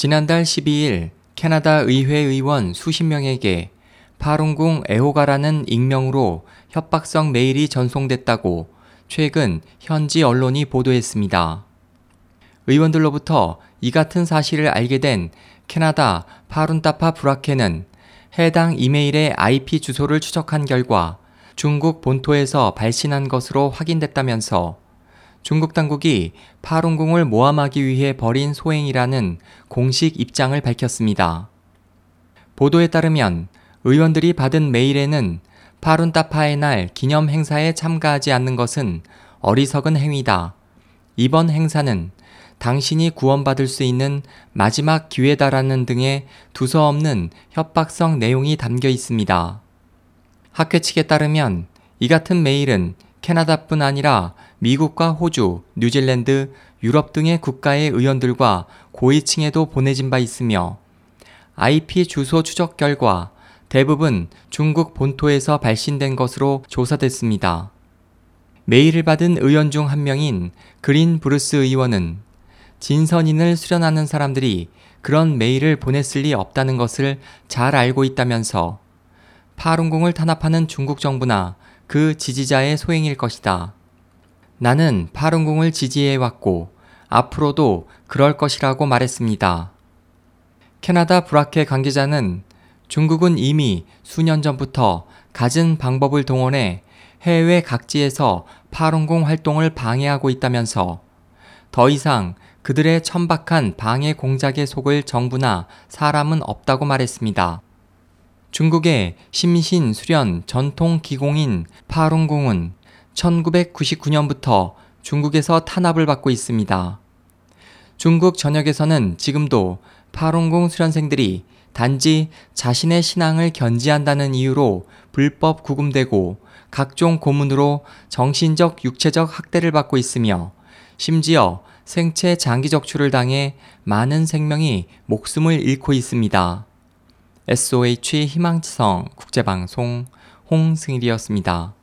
지난달 12일 캐나다 의회 의원 수십 명에게 파룬궁 애호가라는 익명으로 협박성 메일이 전송됐다고 최근 현지 언론이 보도했습니다. 의원들로부터 이 같은 사실을 알게 된 캐나다 파룬타파 브라케는 해당 이메일의 IP 주소를 추적한 결과 중국 본토에서 발신한 것으로 확인됐다면서 중국 당국이 파룬궁을 모함하기 위해 벌인 소행이라는 공식 입장을 밝혔습니다. 보도에 따르면 의원들이 받은 메일에는 파룬타파의 날 기념 행사에 참가하지 않는 것은 어리석은 행위다. 이번 행사는 당신이 구원받을 수 있는 마지막 기회다라는 등의 두서없는 협박성 내용이 담겨 있습니다. 학회 측에 따르면 이 같은 메일은 캐나다뿐 아니라 미국과 호주, 뉴질랜드, 유럽 등의 국가의 의원들과 고위층에도 보내진 바 있으며 IP 주소 추적 결과 대부분 중국 본토에서 발신된 것으로 조사됐습니다. 메일을 받은 의원 중 한 명인 그린 브루스 의원은 진선인을 수련하는 사람들이 그런 메일을 보냈을 리 없다는 것을 잘 알고 있다면서 파룬궁을 탄압하는 중국 정부나 그 지지자의 소행일 것이다. 나는 파룬궁을 지지해왔고 앞으로도 그럴 것이라고 말했습니다. 캐나다 브라케 관계자는 중국은 이미 수년 전부터 갖은 방법을 동원해 해외 각지에서 파룬궁 활동을 방해하고 있다면서 더 이상 그들의 천박한 방해 공작에 속을 정부나 사람은 없다고 말했습니다. 중국의 심신 수련 전통 기공인 파룬궁은 1999년부터 중국에서 탄압을 받고 있습니다. 중국 전역에서는 지금도 파룬궁 수련생들이 단지 자신의 신앙을 견지한다는 이유로 불법 구금되고 각종 고문으로 정신적, 육체적 학대를 받고 있으며 심지어 생체 장기 적출을 당해 많은 생명이 목숨을 잃고 있습니다. SOH 희망지성 국제방송 홍승일이었습니다.